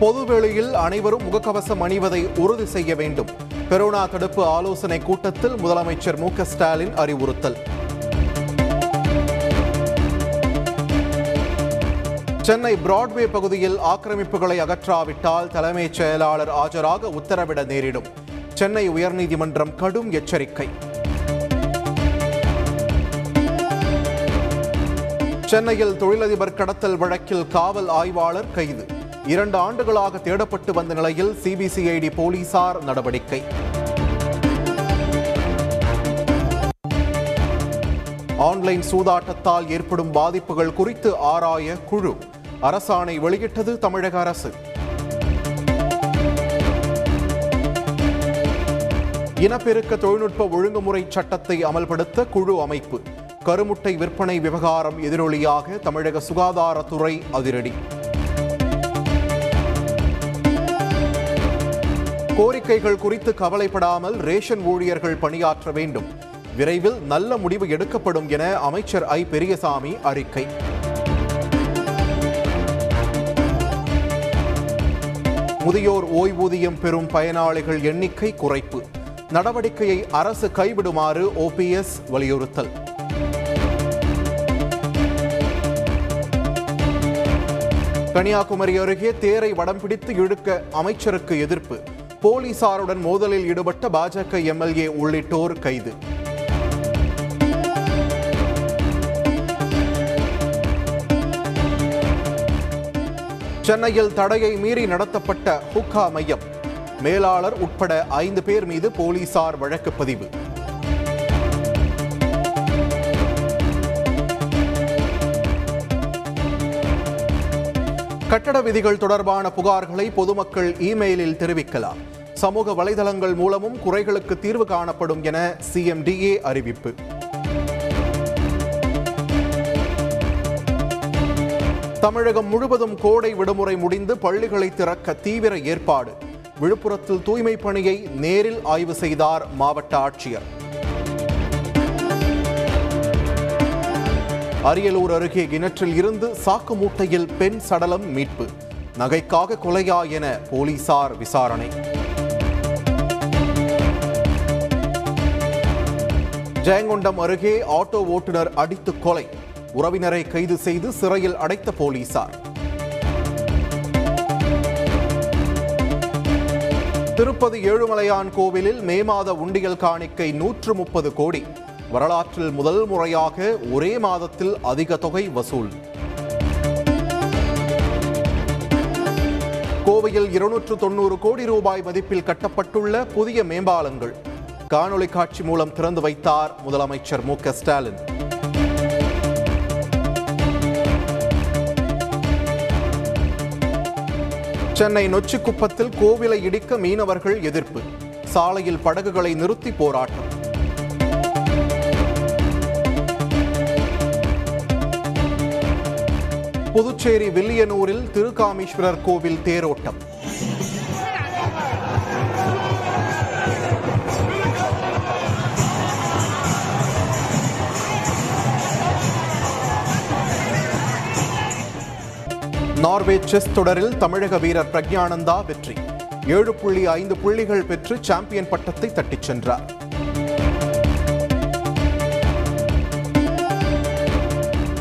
பொதுவெளியில் அனைவரும் முகக்கவசம் அணிவதை உறுதி செய்ய வேண்டும். கொரோனா தடுப்பு ஆலோசனை கூட்டத்தில் முதலமைச்சர் மு ஸ்டாலின் அறிவுறுத்தல். சென்னை பிராட்வே பகுதியில் ஆக்கிரமிப்புகளை அகற்றாவிட்டால் தலைமைச் செயலாளர் ஆஜராக உத்தரவிட நேரிடும். சென்னை உயர்நீதிமன்றம் கடும் எச்சரிக்கை. சென்னையில் தொழிலதிபர் கடத்தல் வழக்கில் காவல் ஆய்வாளர் கைது. இரண்டு ஆண்டுகளாக தேடப்பட்டு வந்த நிலையில் சிபிசிஐடி போலீசார் நடவடிக்கை. ஆன்லைன் சூதாட்டத்தால் ஏற்படும் பாதிப்புகள் குறித்து ஆராய குழு. அரசாணை வெளியிட்டது தமிழக அரசு. இனப்பெருக்க தொழில்நுட்ப ஒழுங்குமுறை சட்டத்தை அமல்படுத்த குழு அமைப்பு. கருமுட்டை விற்பனை விவகாரம் எதிரொலியாக தமிழக சுகாதாரத்துறை அதிரடி. கோரிக்கைகள் குறித்து கவலைப்படாமல் ரேஷன் ஊழியர்கள் பணியாற்ற வேண்டும். விரைவில் நல்ல முடிவு எடுக்கப்படும் என அமைச்சர் ஐ. பெரியசாமி அறிக்கை. முதியோர் ஓய்வூதியம் பெறும் பயனாளிகள் எண்ணிக்கை குறைப்பு. நடவடிக்கையை அரசு கைவிடுமாறு ஓபிஎஸ் வலியுறுத்தல். கன்னியாகுமரி அருகே தேரை வடம் பிடித்து இழுக்க அமைச்சருக்கு எதிர்ப்பு. போலீசாருடன் மோதலில் ஈடுபட்ட பாஜக எம்எல்ஏ உள்ளிட்டோர் கைது. சென்னையில் தடையை மீறி நடத்தப்பட்ட ஹுக்கா மையம். மேலாளர் உட்பட ஐந்து பேர் மீது போலீசார் வழக்கு பதிவு. கட்டட விதிகள் தொடர்பான புகார்களை பொதுமக்கள் இமெயிலில் தெரிவிக்கலாம். சமூக வலைதளங்கள் மூலமும் குறைகளுக்கு தீர்வு காணப்படும் என சிஎம்டிஏ அறிவிப்பு. தமிழகம் முழுவதும் கோடை விடுமுறை முடிந்து பள்ளிகளை திறக்க தீவிர ஏற்பாடு. விழுப்புரத்தில் தூய்மை பணியை நேரில் ஆய்வு செய்தார் மாவட்ட ஆட்சியர். அரியலூர் அருகே கிணற்றில் இருந்து சாக்கு மூட்டையில் பெண் சடலம் மீட்பு. நகைக்காக கொலையா என போலீசார் விசாரணை. ஜெயங்கொண்டம் அருகே ஆட்டோ ஓட்டுநர் அடித்து கொலை. உறவினரை கைது செய்து சிறையில் அடைத்த போலீசார். திருப்பதி ஏழுமலையான் கோவிலில் மே மாத உண்டியல் காணிக்கை நூற்று முப்பது கோடி. வரலாற்றில் முதல் முறையாக ஒரே மாதத்தில் அதிக தொகை வசூல். கோவையில் இருநூற்று தொண்ணூறு கோடி ரூபாய் மதிப்பில் கட்டப்பட்டுள்ள புதிய மேம்பாலங்கள். காணொளி காட்சி மூலம் திறந்து வைத்தார் முதலமைச்சர் மு ஸ்டாலின். சென்னை நொச்சிக்குப்பத்தில் கோவிலை இடிக்க மீனவர்கள் எதிர்ப்பு. சாலையில் படகுகளை நிறுத்தி போராட்டம். புதுச்சேரி வில்லியனூரில் திருக்காமீஸ்வரர் கோவில் தேரோட்டம். நார்வே செஸ் தொடரில் தமிழக வீரர் பிரக்ஞானந்தா வெற்றி. ஏழு புள்ளி ஐந்து புள்ளிகள் பெற்று சாம்பியன் பட்டத்தை தட்டிச் சென்றார்.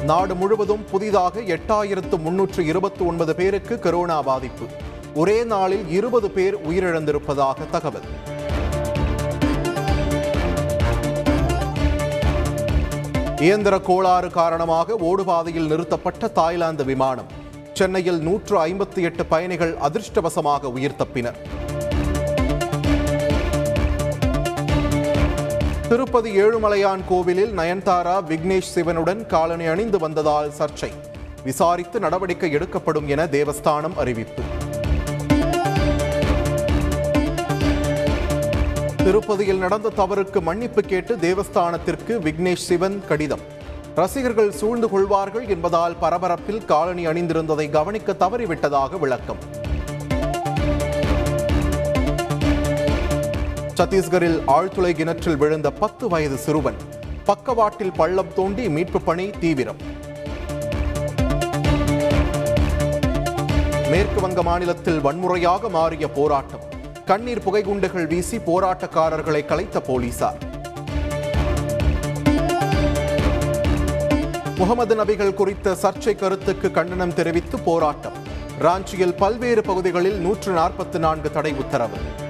நாடு முழுவதும் புதிதாக எட்டாயிரத்து முன்னூற்று இருபத்தி ஒன்பது பேருக்கு கொரோனா பாதிப்பு. ஒரே நாளில் இருபது பேர் உயிரிழந்திருப்பதாக தகவல். இயந்திர கோளாறு காரணமாக ஓடுபாதையில் நிறுத்தப்பட்ட தாய்லாந்து விமானம். சென்னையில் நூற்று ஐம்பத்தி எட்டு பயணிகள் அதிர்ஷ்டவசமாக உயிர் தப்பினர். திருப்பதி ஏழுமலையான் கோவிலில் நயன்தாரா விக்னேஷ் சிவனுடன் காலணி அணிந்து வந்ததால் சர்ச்சை. விசாரித்து நடவடிக்கை எடுக்கப்படும் என தேவஸ்தானம் அறிவிப்பு. திருப்பதியில் நடந்த தவறுக்கு மன்னிப்பு கேட்டு தேவஸ்தானத்திற்கு விக்னேஷ் சிவன் கடிதம். ரசிகர்கள் சூழ்ந்து கொள்வார்கள் என்பதால் பரபரப்பில் காலணி அணிந்திருந்ததை கவனிக்க தவறிவிட்டதாக விளக்கம். சத்தீஸ்கரில் ஆழ்துளை கிணற்றில் விழுந்த பத்து வயது சிறுவன். பக்கவாட்டில் பள்ளம் தோண்டி மீட்பு பணி தீவிரம். மேற்கு வங்க மாநிலத்தில் வன்முறையாக மாறிய போராட்டம். கண்ணீர் புகைகுண்டுகள் வீசி போராட்டக்காரர்களை கலைத்த போலீசார். முகமது நபிகள் குறித்த சர்ச்சை கருத்துக்கு கண்டனம் தெரிவித்து போராட்டம். ராஞ்சியில் பல்வேறு பகுதிகளில் நூற்று நாற்பத்தி நான்கு தடை உத்தரவு.